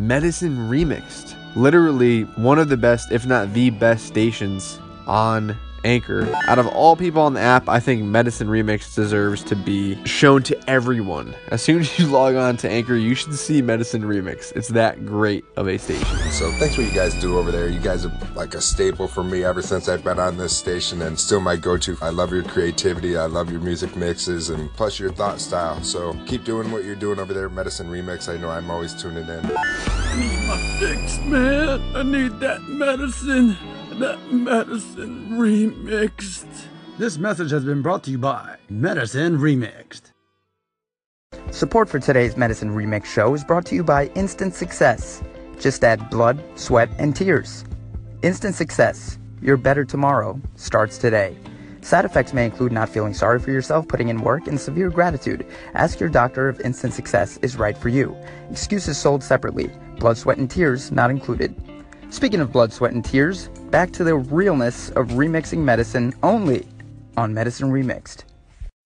Medicine Remixed. Literally one of the best, if not the best stations on Anchor. Out of all people on the app, I think Medicine Remix deserves to be shown to everyone. As soon as you log on to Anchor, you should see Medicine Remix. It's that great of a station. So thanks for what you guys do over there. You guys are like a staple for me ever since I've been on this station and still my go-to. I love your creativity. I love your music mixes and plus your thought style. So keep doing what you're doing over there, Medicine Remix. I know I'm always tuning in. I need my fix, man. I need that medicine. That medicine remixed. This message has been brought to you by Medicine Remixed. Support for today's Medicine Remix show is brought to you by Instant Success. Just add blood, sweat, and tears. Instant Success. Your better tomorrow starts today. Side effects may include not feeling sorry for yourself, putting in work, and severe gratitude. Ask your doctor if Instant Success is right for you. Excuses sold separately. Blood, sweat, and tears not included. Speaking of blood, sweat, and tears, back to the realness of remixing medicine only on Medicine Remixed.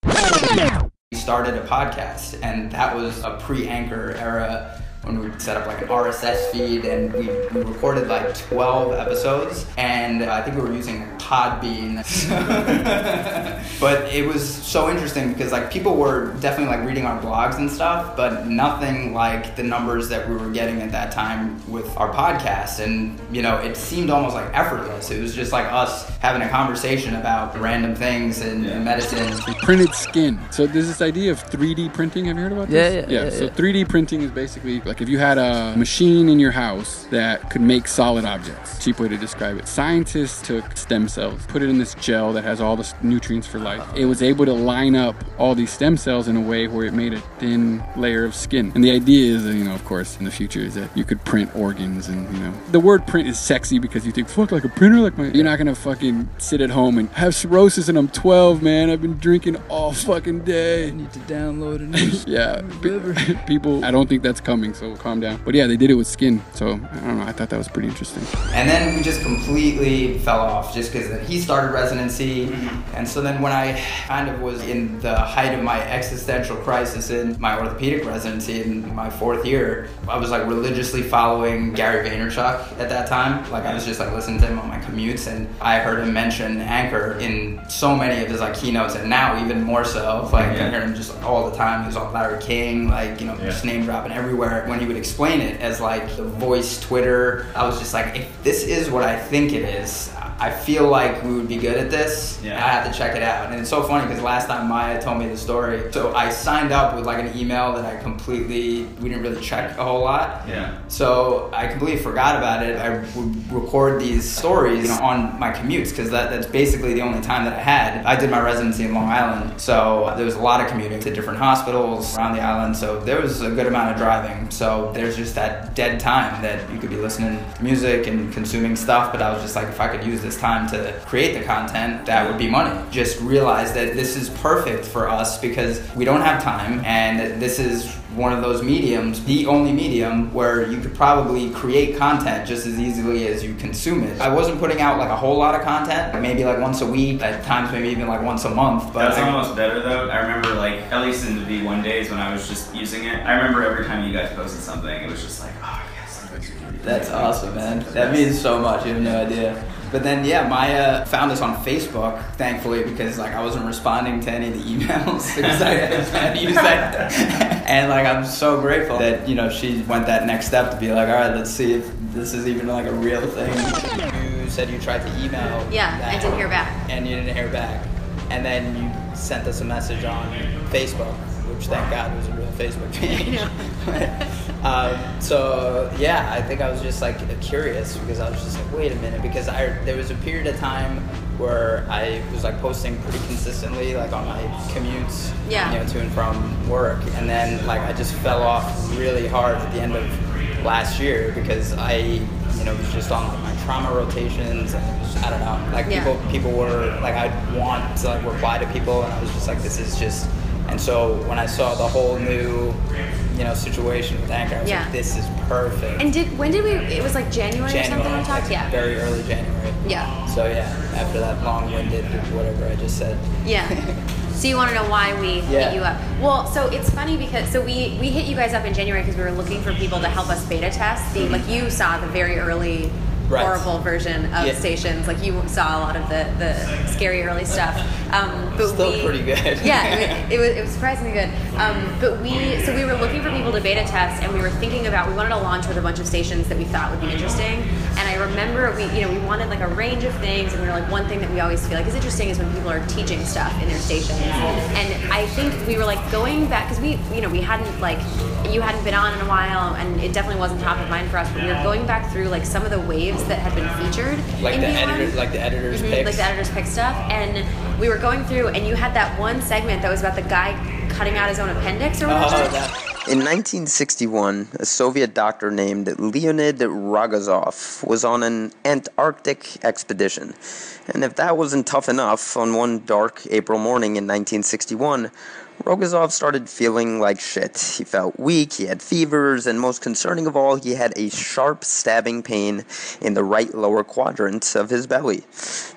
We started a podcast, and that was a pre-anchor era when we set up like an RSS feed and we, we recorded like 12 episodes and I think we were using Podbean. but it was so interesting because like people were definitely like reading our blogs and stuff, but nothing like the numbers that we were getting at that time with our podcast. And you know, it seemed almost like effortless. It was just like us having a conversation about random things and, and medicine. printed skin. So there's this idea of 3D printing. Have you heard about Yeah, this? yeah, yeah, so yeah. 3D printing is basically like if you had a machine in your house that could make solid objects. Cheap way to describe it. Scientists took stem cells, put it in this gel that has all the nutrients for life. It was able to line up all these stem cells in a way where it made a thin layer of skin. And the idea is, you know, of course, in the future, is that you could print organs and you know, the word print is sexy because you think, fuck, like a printer, like my. You're not gonna fucking sit at home and have cirrhosis and I'm 12, man. I've been drinking all fucking day. need to download it. Yeah, pe- people. I don't think that's coming, so calm down. But yeah, they did it with skin, so I don't know. I thought that was pretty interesting. And then we just completely fell off just because he started residency. Mm-hmm. And so then when I kind of was in the height of my existential crisis in my orthopedic residency in my fourth year, I was like religiously following Gary Vaynerchuk at that time. Like I was just like listening to him on my commutes and I heard him mention Anchor in so many of his like keynotes and now even more so. Like I hear him just like, all the time. He was on Larry King, like, you know, just name dropping everywhere. When he would explain it as like the voice Twitter, I was just like, if this is what I think it is, I feel like we would be good at this. Yeah. I have to check it out. And it's so funny because last time Maya told me the story, so I signed up with like an email that I completely, we didn't really check a whole lot. Yeah. So I completely forgot about it. I would record these stories you know, on my commutes because that, that's basically the only time that I had. I did my residency in Long Island, so there was a lot of commuting to different hospitals around the island. So there was a good amount of driving. So there's just that dead time that you could be listening to music and consuming stuff. But I was just like, if I could use this time to create the content, that would be money. Just realize that this is perfect for us because we don't have time, and this is one of those mediums, the only medium where you could probably create content just as easily as you consume it. I wasn't putting out like a whole lot of content, maybe like once a week, at times maybe even like once a month. But That's I- almost better though. I remember like at least in the V1 days when I was just using it. I remember every time you guys posted something, it was just like, oh. That's awesome, man. That means so much. You have no idea. But then, yeah, Maya found us on Facebook, thankfully, because like I wasn't responding to any of the emails because I had used that. and like I'm so grateful that you know she went that next step to be like, all right, let's see if this is even like a real thing. You said you tried to email. Yeah, I didn't hear back. And you didn't hear back. And then you sent us a message on Facebook, which thank God was a real Facebook page. um, so yeah, I think I was just like curious because I was just like, wait a minute, because I there was a period of time where I was like posting pretty consistently, like on my commutes, Yeah. you know, to and from work, and then like I just fell off really hard at the end of last year because I, you know, was just on like my trauma rotations and was, I don't know, like Yeah. people people were like I'd want to like reply to people and I was just like this is just and so when I saw the whole new you know situation with Anchor I was Yeah. like this is perfect. And did when did we? It was like January, or something. We talked. like, Yeah. Very early January. Yeah. So yeah, after that long-winded whatever I just said. Yeah. So you want to know why we Yeah. hit you up? Well, so it's funny because so we we hit you guys up in January because we were looking for people to help us beta test. The mm-hmm. like you saw the very early. Right. Horrible version of Yeah. stations. Like you saw a lot of the, the scary early stuff. Um, but Still we, pretty good. Yeah, it, it was it was surprisingly good. Um, but we so we were looking for people to beta test, and we were thinking about we wanted to launch with a bunch of stations that we thought would be interesting. And I remember we you know we wanted like a range of things, and we were like one thing that we always feel like is interesting is when people are teaching stuff in their stations. And I think we were like going back because we you know we hadn't like you hadn't been on in a while, and it definitely wasn't top of mind for us. But we were going back through like some of the waves that had been featured Like in the V1. editor, like the editor's Mhm, picks. like the editor's pick stuff. And we were going through, and you had that one segment that was about the guy cutting out his own appendix or whatever. Oh, that. In 1961, a Soviet doctor named Leonid Rogozov was on an Antarctic expedition. And if that wasn't tough enough, on one dark April morning in 1961, Rogozov started feeling like shit. He felt weak, he had fevers, and most concerning of all, he had a sharp stabbing pain in the right lower quadrant of his belly.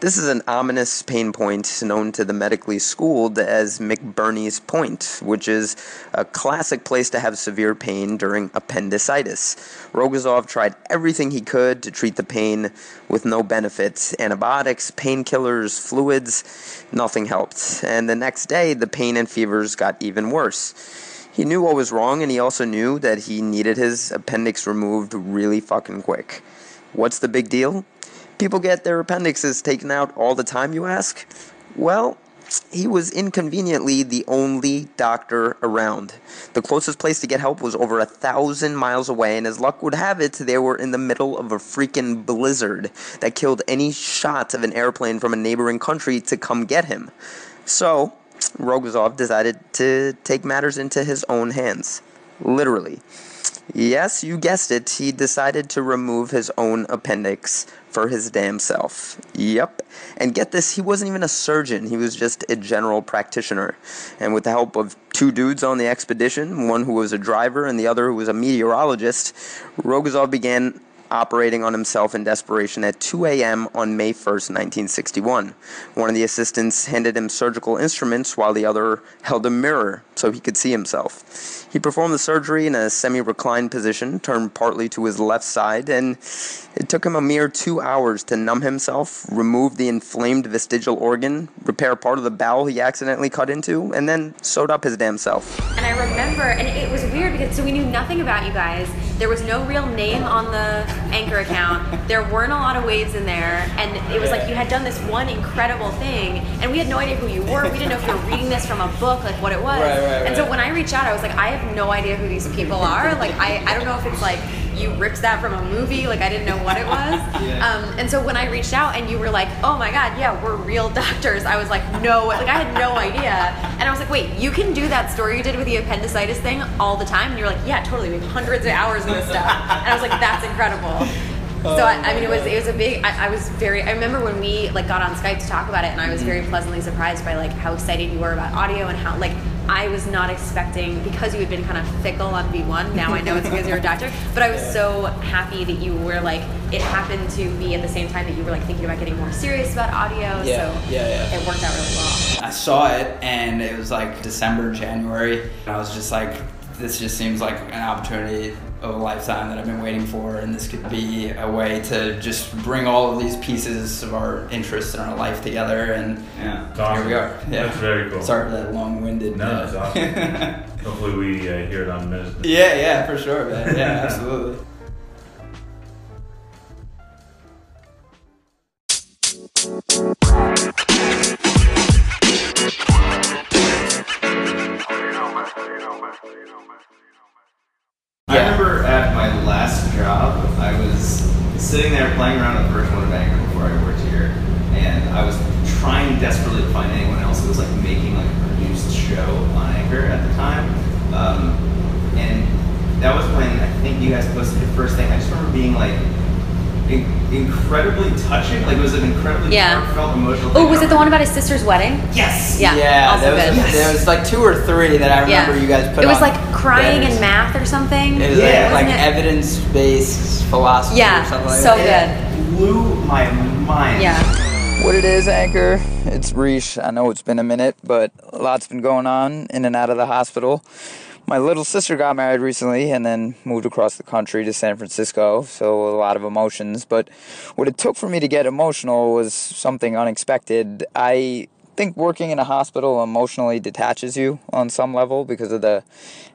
This is an ominous pain point known to the medically schooled as McBurney's point, which is a classic place to have severe pain during appendicitis. Rogozov tried everything he could to treat the pain with no benefit antibiotics, painkillers, fluids, nothing helped. And the next day, the pain and fevers got even worse. He knew what was wrong, and he also knew that he needed his appendix removed really fucking quick. What's the big deal? People get their appendixes taken out all the time, you ask? Well, he was inconveniently the only doctor around. The closest place to get help was over a thousand miles away, and as luck would have it, they were in the middle of a freaking blizzard that killed any shot of an airplane from a neighboring country to come get him. So, Rogozov decided to take matters into his own hands. Literally. Yes, you guessed it. He decided to remove his own appendix for his damn self. Yep. And get this, he wasn't even a surgeon. He was just a general practitioner. And with the help of two dudes on the expedition, one who was a driver and the other who was a meteorologist, Rogozov began operating on himself in desperation at 2 a.m. on May 1st, 1961. One of the assistants handed him surgical instruments while the other held a mirror so he could see himself. He performed the surgery in a semi reclined position, turned partly to his left side, and it took him a mere two hours to numb himself, remove the inflamed vestigial organ, repair part of the bowel he accidentally cut into, and then sewed up his damn self. And I remember, and it was weird because so we knew nothing about you guys. There was no real name on the anchor account. There weren't a lot of waves in there, and it was like you had done this one incredible thing, and we had no idea who you were. We didn't know if you were reading this from a book, like what it was. Right, right, and so when I reached out, I was like, I have no idea who these people are. Like I, I don't know if it's like you ripped that from a movie. Like I didn't know what it was. um, and so when I reached out and you were like, oh my god, yeah, we're real doctors. I was like, no, like I had no idea. And I was like, wait, you can do that story you did with the appendicitis thing all the time. And you're like, yeah, totally. We have hundreds of hours of this stuff. And I was like, that's incredible. So I, I oh mean, it was it was a big. I, I was very. I remember when we like got on Skype to talk about it, and I was very mm-hmm. pleasantly surprised by like how excited you were about audio and how like I was not expecting because you had been kind of fickle on V1. Now I know it's because you're a doctor, but I was so happy that you were like. It happened to be at the same time that you were like thinking about getting more serious about audio. Yeah, so yeah, yeah. it worked out really well. I saw it and it was like December, January. And I was just like, this just seems like an opportunity a lifetime that I've been waiting for, and this could be a way to just bring all of these pieces of our interests and our life together. And Yeah. Awesome. here we are. Yeah. That's very cool. Sorry for that long-winded. No, uh, that's awesome. Hopefully we uh, hear it on Medicine. yeah, yeah, for sure, man. Yeah, absolutely. Playing around with version one of Anchor before I worked here, and I was trying desperately to find anyone else who was like making like a produced show on Anchor at the time. Um, and that was when I think you guys posted your first thing. I just remember being like in- incredibly touching. Like it was an incredibly Yeah. heartfelt, emotional. Oh, was it the one about his sister's wedding? Yes. Yeah. Yeah, also there was, good. there was like two or three that I remember you guys put It was on like crying banners. in math or something. It was Yeah. like, like Wasn't it? Evidence-based philosophy Yeah, or something like so that. good. It blew my mind. Yeah. What it is, Anchor? It's Reesh. I know it's been a minute, but a lot's been going on in and out of the hospital. My little sister got married recently and then moved across the country to San Francisco, so a lot of emotions. But what it took for me to get emotional was something unexpected. I think working in a hospital emotionally detaches you on some level because of the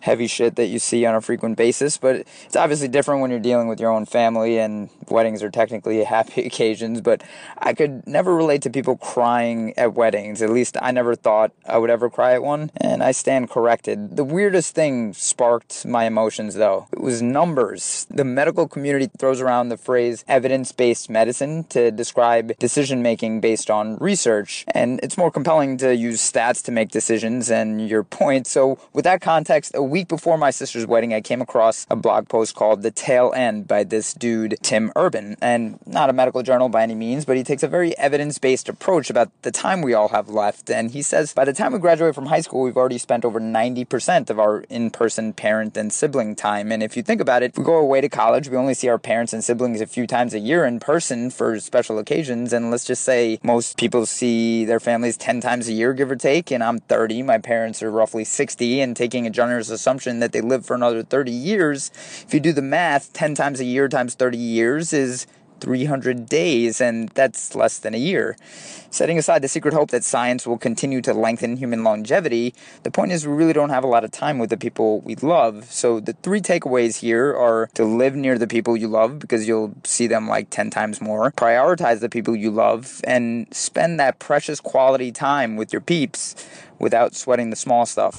heavy shit that you see on a frequent basis. But it's obviously different when you're dealing with your own family, and weddings are technically happy occasions. But I could never relate to people crying at weddings. At least I never thought I would ever cry at one, and I stand corrected. The weirdest thing sparked my emotions, though. It was numbers. The medical community throws around the phrase evidence based medicine to describe decision making based on research, and it's more compelling to use stats to make decisions and your point. So, with that context, a week before my sister's wedding, I came across a blog post called The Tail End by this dude, Tim Urban. And not a medical journal by any means, but he takes a very evidence based approach about the time we all have left. And he says by the time we graduate from high school, we've already spent over 90% of our in person parent and sibling time. And if you think about it, if we go away to college, we only see our parents and siblings a few times a year in person for special occasions. And let's just say most people see their families 10 times a year, give or take, and I'm 30. My parents are roughly 60, and taking a generous assumption that they live for another 30 years, if you do the math, 10 times a year times 30 years is 300 days, and that's less than a year. Setting aside the secret hope that science will continue to lengthen human longevity, the point is we really don't have a lot of time with the people we love. So the three takeaways here are to live near the people you love because you'll see them like 10 times more, prioritize the people you love, and spend that precious quality time with your peeps without sweating the small stuff.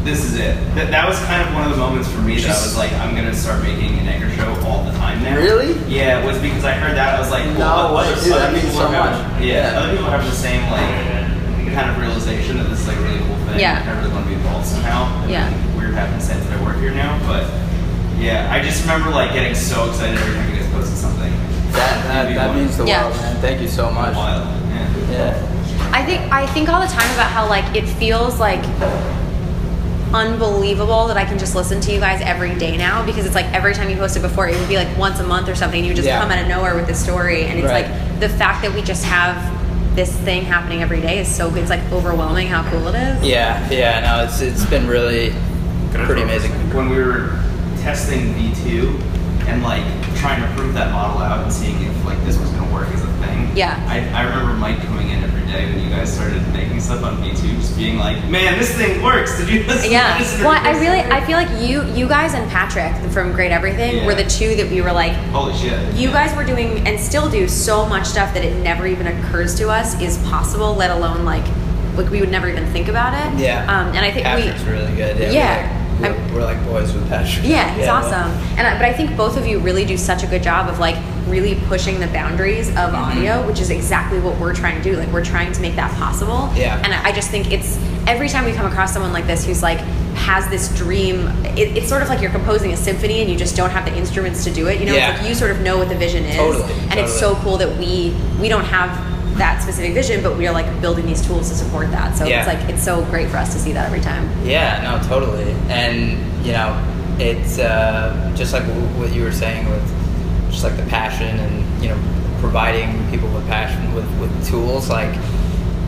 I was like, this is it. That, that was kind of one of the moments for me that I was like, I'm gonna start making an anchor show all the time now. Really? Yeah, it was because I heard that I was like, No well, way, other, dude, other that means people so are having- much. Yeah, Yeah. other people have the same like kind of realization that this is like a really cool thing. Yeah. I really want to be involved somehow. And Yeah. Weird happenstance that I work here now, but yeah, I just remember like getting so excited every time you guys posted something. That, that, that one. means the Yeah. world, man. Thank you so much. Wild. Yeah. Yeah. I think I think all the time about how like it feels like unbelievable that I can just listen to you guys every day now because it's like every time you posted before it would be like once a month or something you just Yeah. come out of nowhere with this story and it's Right. like the fact that we just have this thing happening every day is so good it's like overwhelming how cool it is Yeah, yeah, no, it's it's been really pretty amazing. When we were testing V2 and like trying to prove that model out and seeing if like this was gonna work as a thing. Yeah. I, I remember Mike coming in every day when you guys started making stuff on V2, just being like, "Man, this thing works." Did you listen? yeah to this? well i really i feel like you you guys and patrick from great everything Yeah. were the two that we were like Holy shit. you guys were doing and still do so much stuff that it never even occurs to us is possible let alone like like we would never even think about it Yeah. um, and i think Patrick's we really good. Yeah. Yeah. We're, like, we're, like boys with Patrick. yeah he's awesome and I, but i think both of you really do such a good job of like really pushing the boundaries of Mm-hmm. audio which is exactly what we're trying to do like we're trying to make that possible Yeah. and i just think it's every time we come across someone like this who's like has this dream it, it's sort of like you're composing a symphony and you just don't have the instruments to do it you know Yeah. it's like you sort of know what the vision is Totally, and it's so cool that we we don't have that specific vision but we're like building these tools to support that so Yeah. it's like it's so great for us to see that every time Yeah, no, totally. And you know, it's uh, just like what you were saying with just like the passion and you know providing people with passion with with tools like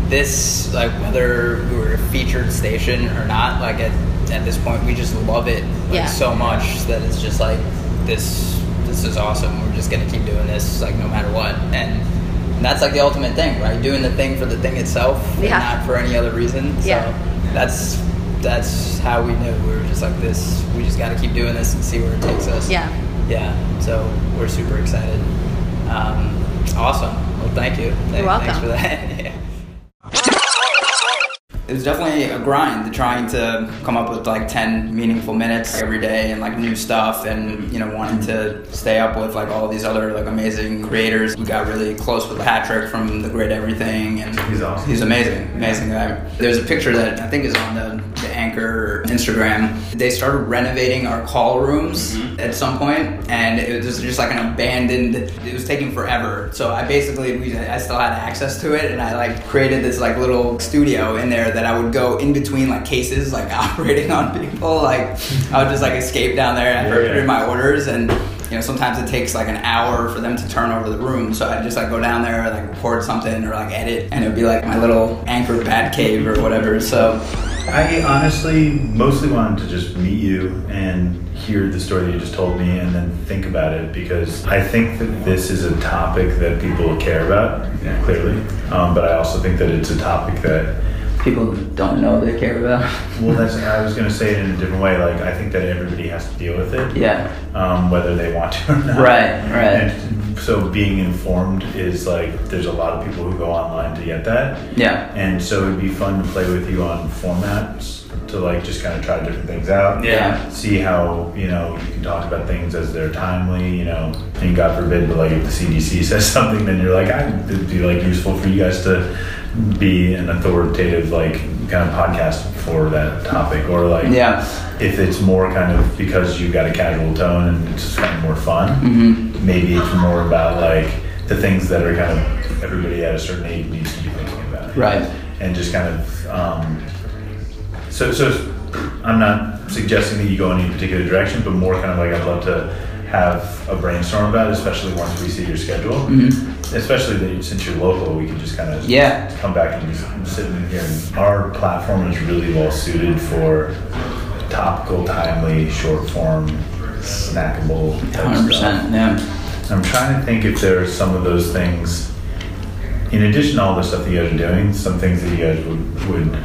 this like whether we were a featured station or not like at, at this point we just love it like Yeah. so much that it's just like this this is awesome we're just gonna keep doing this like no matter what and that's like the ultimate thing right? Doing the thing for the thing itself Yeah. and not for any other reason. So Yeah. that's that's how we knew. We were just like this we just got to keep doing this and see where it takes us. Yeah. Yeah. So we're super excited. Um, awesome. Well thank you. Thank- welcome. thanks for that. Yeah. It was definitely a grind trying to come up with like 10 meaningful minutes every day and like new stuff and you know wanting to stay up with like all these other like amazing creators. We got really close with Patrick from The Great Everything and He's awesome. He's amazing, amazing guy. There's a picture that I think is on the, the Anchor Instagram. They started renovating our call rooms mm-hmm. at some point, and it was just like an abandoned. It was taking forever. So I basically, we, I still had access to it, and I like created this like little studio in there that I would go in between like cases, like operating on people. Like I would just like escape down there after I put in my orders and you know, sometimes it takes like an hour for them to turn over the room. So I'd just like go down there, like record something or like edit, and it would be like my little anchor bat cave or whatever. So I honestly mostly wanted to just meet you and hear the story that you just told me and then think about it because I think that this is a topic that people care about, clearly. Um, but I also think that it's a topic that people don't know they care about. well, that's I was going to say it in a different way. Like I think that everybody has to deal with it. Yeah. Um, whether they want to or not. Right, right. And so being informed is like there's a lot of people who go online to get that. Yeah. And so it'd be fun to play with you on formats to like just kind of try different things out. Yeah. See how you know you can talk about things as they're timely. You know, and God forbid, but like if the CDC says something, then you're like, I it'd be like useful for you guys to be an authoritative like kind of podcast for that topic or like Yeah. if it's more kind of because you've got a casual tone and it's just kind of more fun Mhm. maybe it's more about like the things that are kind of everybody at a certain age needs to be thinking about Right. and just kind of um, so so i'm not suggesting that you go in any particular direction but more kind of like i'd love to have a brainstorm about especially once we see your schedule Mhm. especially that since you're local we can just kind of Yeah. come back and just sit in here and our platform is really well suited for topical timely short form snackable type 100%. Yeah. I'm trying to think if there are some of those things, in addition to all the stuff that you guys are doing, some things that you guys would, would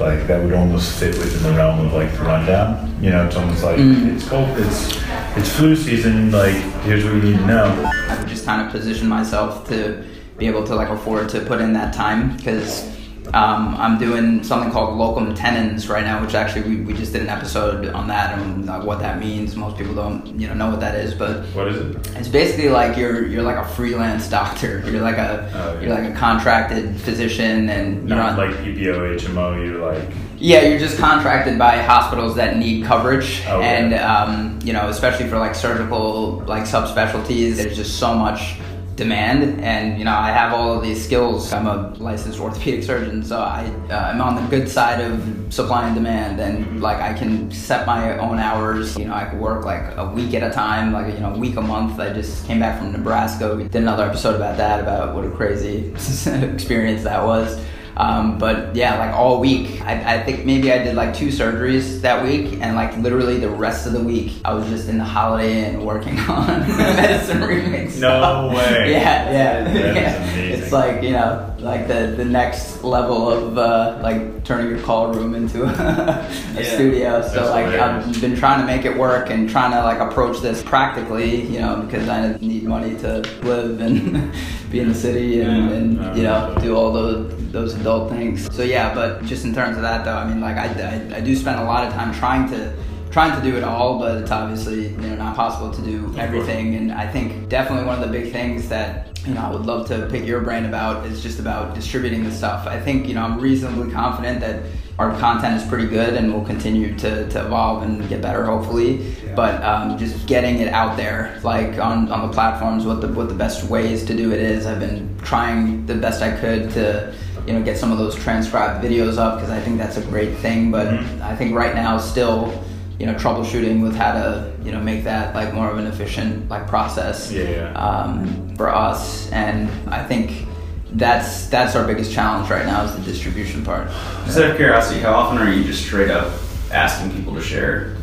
like that would almost fit within the realm of like the rundown. You know, it's almost like Mhm. it's cold, it's it's flu season. Like here's what you need to know. I would just kind of position myself to be able to like afford to put in that time because um, I'm doing something called locum tenens right now, which actually we, we just did an episode on that and what that means. Most people don't you know know what that is, but What is it? it's basically like you're you're like a freelance doctor. You're like a Oh, yeah. you're like a contracted physician, and you're Not on like PPO, HMO. You're like yeah, you're just contracted by hospitals that need coverage, Oh, and um, you know, especially for like surgical like subspecialties, there's just so much demand, and you know, I have all of these skills. I'm a licensed orthopedic surgeon, so I uh, I'm on the good side of supply and demand, and like I can set my own hours. You know, I could work like a week at a time, like you know, a week a month. I just came back from Nebraska. We did another episode about that, about what a crazy experience that was. Um, but yeah, like all week, I, I think maybe I did like two surgeries that week, and like literally the rest of the week, I was just in the Holiday Inn working on medicine remix. No way. Yeah, yeah, yeah. amazing. It's like you know, like the the next level of uh, like turning your call room into a, a studio. So like hilarious. I've been trying to make it work and trying to like approach this practically, you know, because I need money to live and be in the city and, and you know do all those those adult things. So yeah, but just in terms of that though, I mean, like I, I, I do spend a lot of time trying to trying to do it all, but it's obviously you know not possible to do everything. And I think definitely one of the big things that you know I would love to pick your brain about is just about distributing the stuff. I think you know I'm reasonably confident that our content is pretty good and will continue to, to evolve and get better hopefully. But um, just getting it out there like on, on the platforms what the what the best ways to do it is. I've been trying the best i could to you know get some of those transcribed videos up because i think that's a great thing. But i think right now still you know troubleshooting with how to you know make that like more of an efficient like process Yeah, yeah. um, for us and i think that's that's our biggest challenge right now is the distribution part Just out of curiosity, how often are you just straight up asking people to share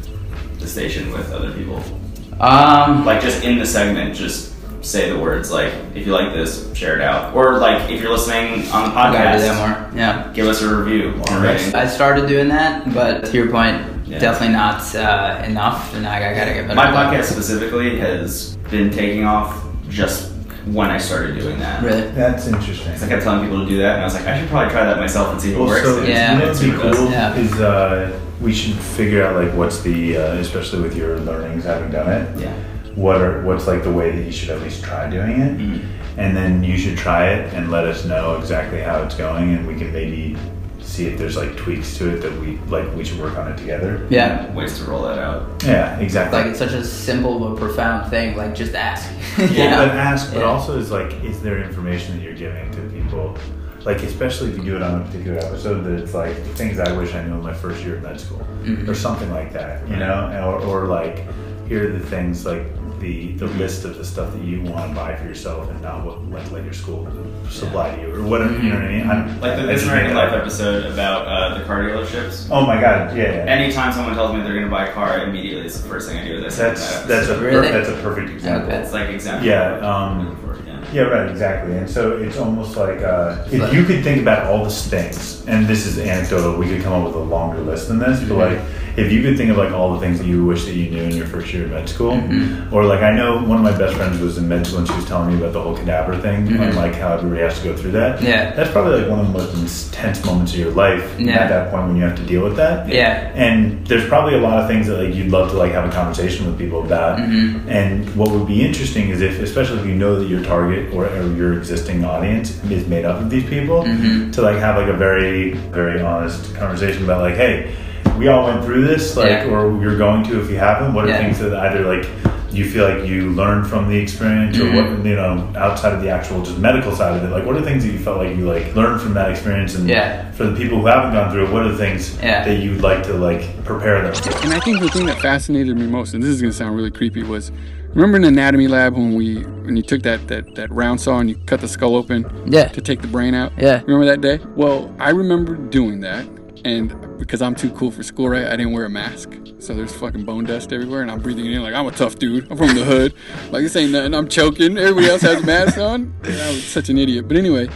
the station with other people? Um, like just in the segment, just say the words like, if you like this, share it out, or like if you're listening on the podcast, do that more. Yeah. give us a review or a rating. I started doing that, but to your point, Yeah. definitely not uh, enough, and I, I gotta get better. My podcast specifically has been taking off just when I started doing that. Really? That's interesting. 'Cause I kept telling people to do that, and I was like, I should probably try that myself and see if it works. Also, And Yeah. you know it's what'd be it does. cool Yeah. is uh, we should figure out like what's the uh, especially with your learnings having done it. Yeah. What are what's like the way that you should at least try doing it, Mhm. and then you should try it and let us know exactly how it's going, and we can maybe see if there's like tweaks to it that we like we should work on it together. Yeah. Ways to roll that out. Yeah, exactly. Like it's such a simple but profound thing. Like just ask. Yeah, but ask, but Yeah. also is like, is there information that you're giving to people? Like, especially if you do it on a particular episode, that it's like things I wish I knew in my first year of med school, Mhm. or something like that, you know, or, or like, here are the things like the the list of the stuff that you want to buy for yourself and not what like let your school supply to you or whatever. You know what I mean? I'm, Like the I This just American Life episode about uh, the car dealerships. Oh my god, yeah. yeah. Anytime someone tells me they're going to buy a car, immediately it's the first thing I do. Is I That's that that's a per- that's a perfect example. It's like exactly. Yeah. Um, yeah. Right. Exactly. And so it's almost like uh, if you could think about all the things, and this is anecdotal, we could come up with a longer list than this, but like if you could think of like all the things that you wish that you knew in your first year of med school, Mm-hmm. or like I know one of my best friends was in med school and she was telling me about the whole cadaver thing and Mhm. like how everybody has to go through that. Yeah. That's probably like one of the most intense moments of your life Yeah. at that point when you have to deal with that. Yeah. And there's probably a lot of things that like you'd love to like have a conversation with people about. Mhm. And what would be interesting is if, especially if you know that your target or, or your existing audience is made up of these people, Mhm. to like have like a very, very honest conversation about like, hey, we all went through this, like, Yeah. or you're going to if you haven't. What are Yeah. things that either like you feel like you learned from the experience, or what mm-hmm. you know outside of the actual just medical side of it? Like, what are things that you felt like you like learned from that experience? And Yeah. for the people who haven't gone through it, what are the things Yeah. that you'd like to like prepare them? for? And I think the thing that fascinated me most, and this is gonna sound really creepy, was remember in anatomy lab when we when you took that that that round saw and you cut the skull open Yeah. to take the brain out. Yeah. Remember that day? Well, I remember doing that, and because I'm too cool for school, right? I didn't wear a mask, so there's fucking bone dust everywhere, and I'm breathing it in like I'm a tough dude. I'm from the hood. Like this ain't nothing. I'm choking. Everybody else has masks on. And I was such an idiot. But anyway.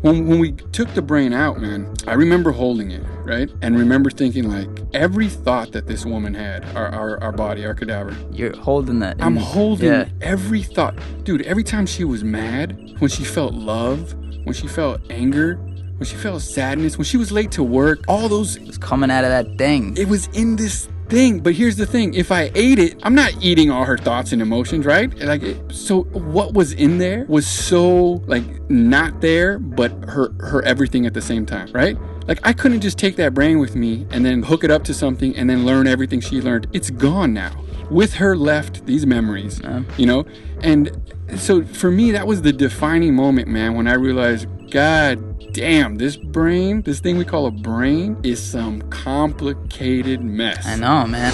When, when we took the brain out, man, I remember holding it, right? And remember thinking, like, every thought that this woman had, our, our, our body, our cadaver, You're holding that. I'm holding Yeah. every thought. Dude, every time she was mad, when she felt love, when she felt anger, when she felt sadness, when she was late to work, all those. It's coming out of that thing. It was in this thing. But here's the thing if I ate it, I'm not eating all her thoughts and emotions, right? Like, it, so what was in there was so, like, not there, but her, her everything at the same time, right? Like, I couldn't just take that brain with me and then hook it up to something and then learn everything she learned. It's gone now. With her left these memories, you know? And so for me, that was the defining moment, man, when I realized, God damn, this brain, this thing we call a brain, is some complicated mess. I know, man.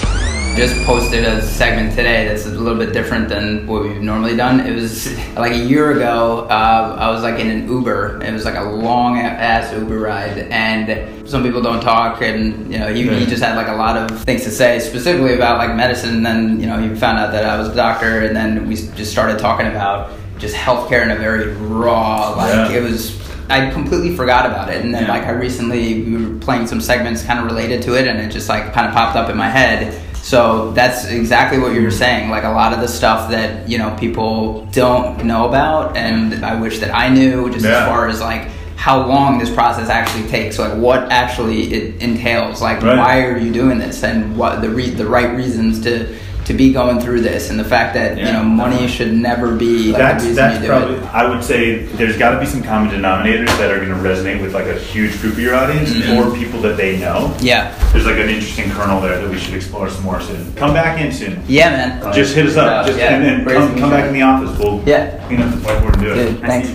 Just posted a segment today that's a little bit different than what we've normally done. It was like a year ago. Uh, I was like in an Uber. It was like a long ass Uber ride, and some people don't talk, and you know he, he just had like a lot of things to say specifically about like medicine. And then you know he found out that I was a doctor, and then we just started talking about just healthcare in a very raw like Yeah. it was. I completely forgot about it, and then like I recently we were playing some segments kind of related to it, and it just like kind of popped up in my head. So that's exactly what you were saying. Like a lot of the stuff that you know people don't know about, and I wish that I knew. Just Yeah. as far as like how long this process actually takes, like what actually it entails. Like Right. why are you doing this, and what the re- the right reasons to to be going through this, and the fact that you know money should never be like, That's that's probably. it. I would say there's got to be some common denominators that are going to resonate with like a huge group of your audience Mhm. or people that they know. Yeah. There's like an interesting kernel there that we should explore some more soon. Come back in soon. Yeah, man. Just hit us up. Just Yeah. and then come, come back in the office. We'll Yeah. clean up the whiteboard and do it. Dude, thanks.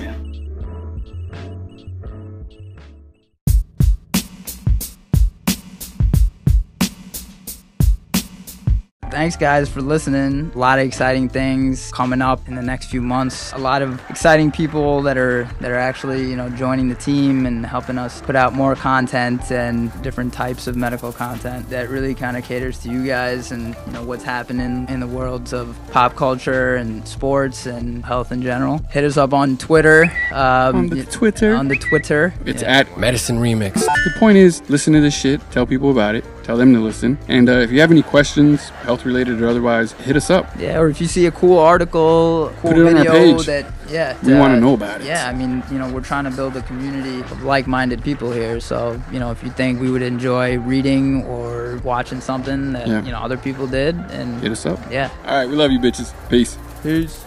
Thanks, guys, for listening. A lot of exciting things coming up in the next few months. A lot of exciting people that are that are actually, you know, joining the team and helping us put out more content and different types of medical content that really kind of caters to you guys and you know what's happening in the worlds of pop culture and sports and health in general. Hit us up on Twitter. Um, On the Twitter. On the Twitter. It's Yeah. at Medicine Remix. The point is, listen to this shit, tell people about it, tell them to listen. And uh, if you have any questions, health related or otherwise, hit us up. Yeah, or if you see a cool article, cool Put it on our video page. that yeah, We wanna know about it. Yeah, I mean, you know, we're trying to build a community of like-minded people here. So, you know, if you think we would enjoy reading or watching something that Yeah. you know other people did, and Hit us up. Yeah. All right, we love you, bitches. Peace. Peace.